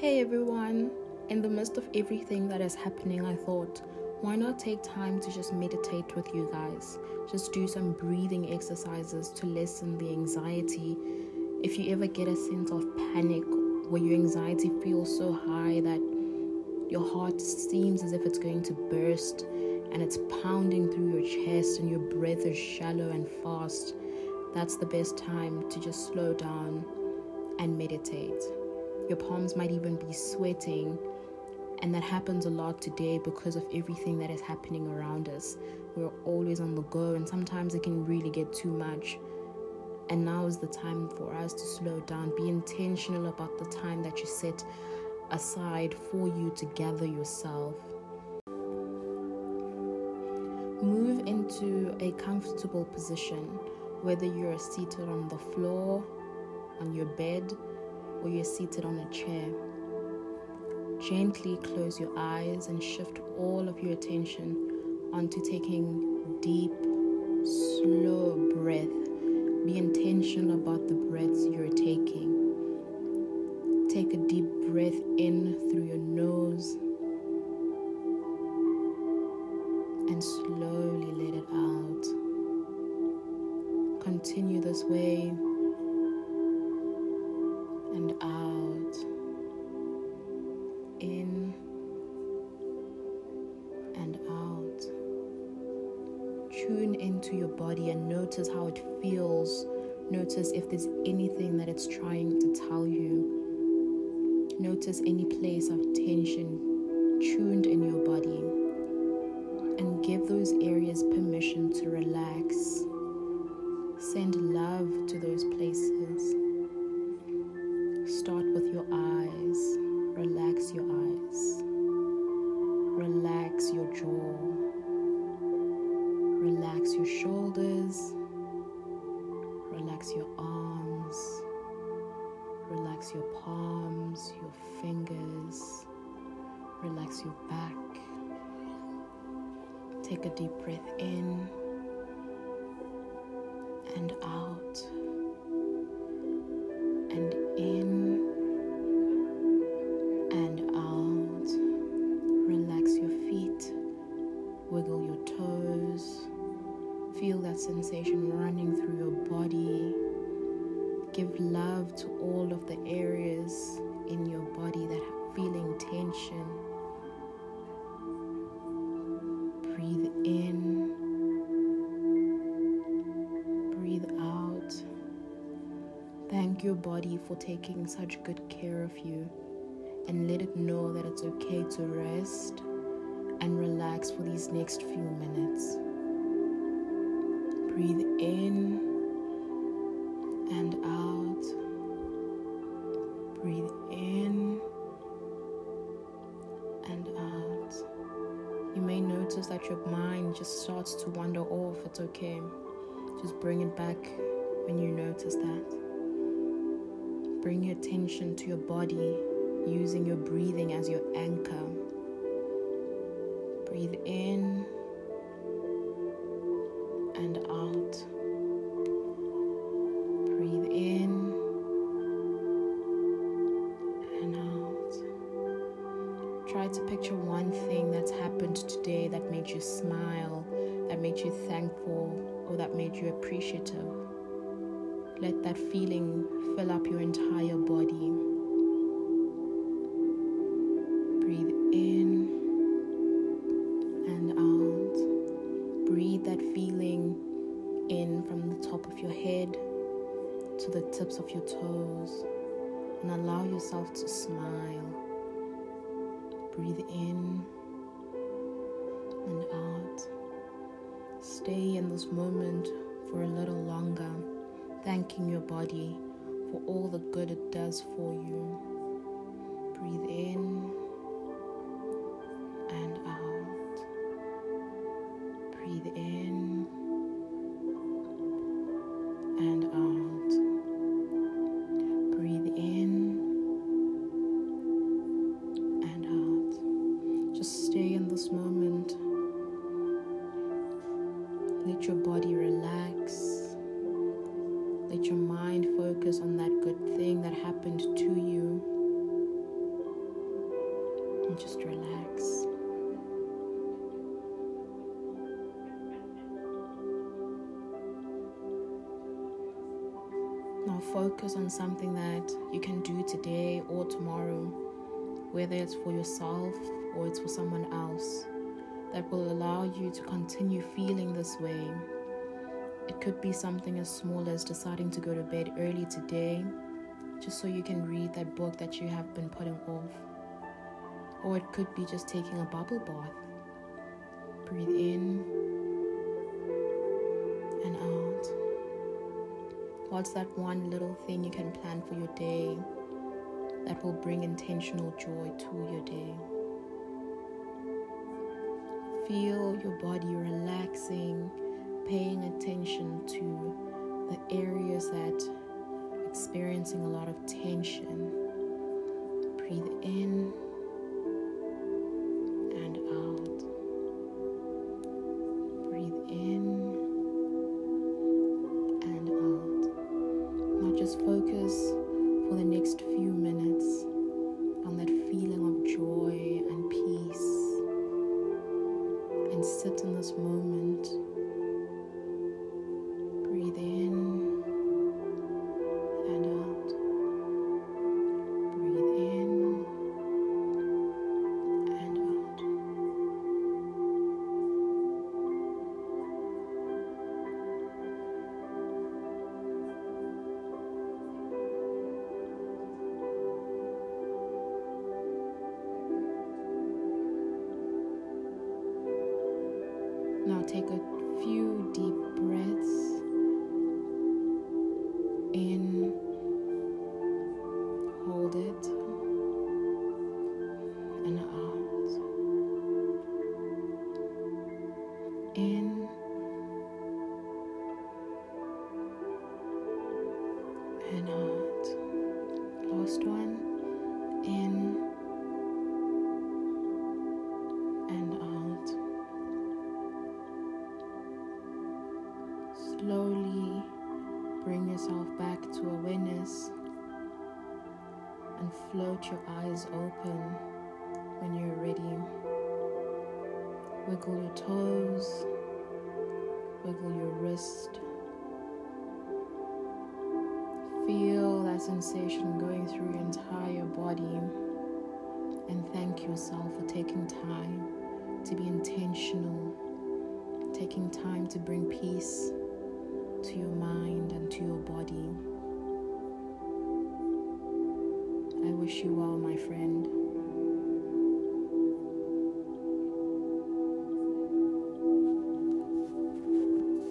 Hey everyone! In the midst of everything that is happening, I thought, why not take time to just meditate with you guys? Just do some breathing exercises to lessen the anxiety. If you ever get a sense of panic where your anxiety feels so high that your heart seems as if it's going to burst and it's pounding through your chest and your breath is shallow and fast, that's the best time to just slow down and meditate. Your palms might even be sweating. And that happens a lot today because of everything that is happening around us. We're always on the go, and sometimes it can really get too much. And now is the time for us to slow down. Be intentional about the time that you set aside for you to gather yourself. Move into a comfortable position, whether you're seated on the floor, on your bed, or you're seated on a chair. Gently close your eyes and shift all of your attention onto taking deep, slow breath. Be intentional about the breaths you're taking. Take a deep breath in through your nose and slowly let it out. Continue this way out. In and out. Tune into your body and notice how it feels. Notice if there's anything that it's trying to tell you. Notice any place of tension tuned in your body. And give those areas permission to relax. Send love to those places. Start with your eyes. Relax your eyes. Relax your jaw. Relax your shoulders. Relax your arms. Relax your palms, your fingers. Relax your back. Take a deep breath in and out that sensation running through your body. Give love to all of the areas in your body that are feeling tension. Breathe in, breathe out. Thank your body for taking such good care of you and let it know that it's okay to rest and relax for these next few minutes. Breathe in and out. Breathe in and out. You may notice that your mind just starts to wander off. It's okay. Just bring it back when you notice that. Bring your attention to your body using your breathing as your anchor. Breathe in and happened today that made you smile, that made you thankful, or that made you appreciative. Let that feeling fill up your entire body. Breathe in and out. Breathe that feeling in from the top of your head to the tips of your toes and allow yourself to smile. Breathe in Stay in this moment for a little longer, thanking your body for all the good it does for you. Breathe in Let your body relax. Let your mind focus on that good thing that happened to you. And just relax. Now focus on something that you can do today or tomorrow, whether it's for yourself or it's for someone else that will allow you to continue feeling this way. It could be something as small as deciding to go to bed early today, just so you can read that book that you have been putting off. Or it could be just taking a bubble bath. Breathe in and out. What's that one little thing you can plan for your day that will bring intentional joy to your day? Feel your body relaxing, paying attention to the areas that experiencing a lot of tension. Breathe in and out. Breathe in and out. Now just focus for the next few minutes sit in take a few deep breaths in, hold it, and out. In and out. Slowly bring yourself back to awareness and float your eyes open when you're ready. Wiggle your toes, wiggle your wrist. Feel that sensation going through your entire body and thank yourself for taking time to be intentional, taking time to bring peace you well, my friend.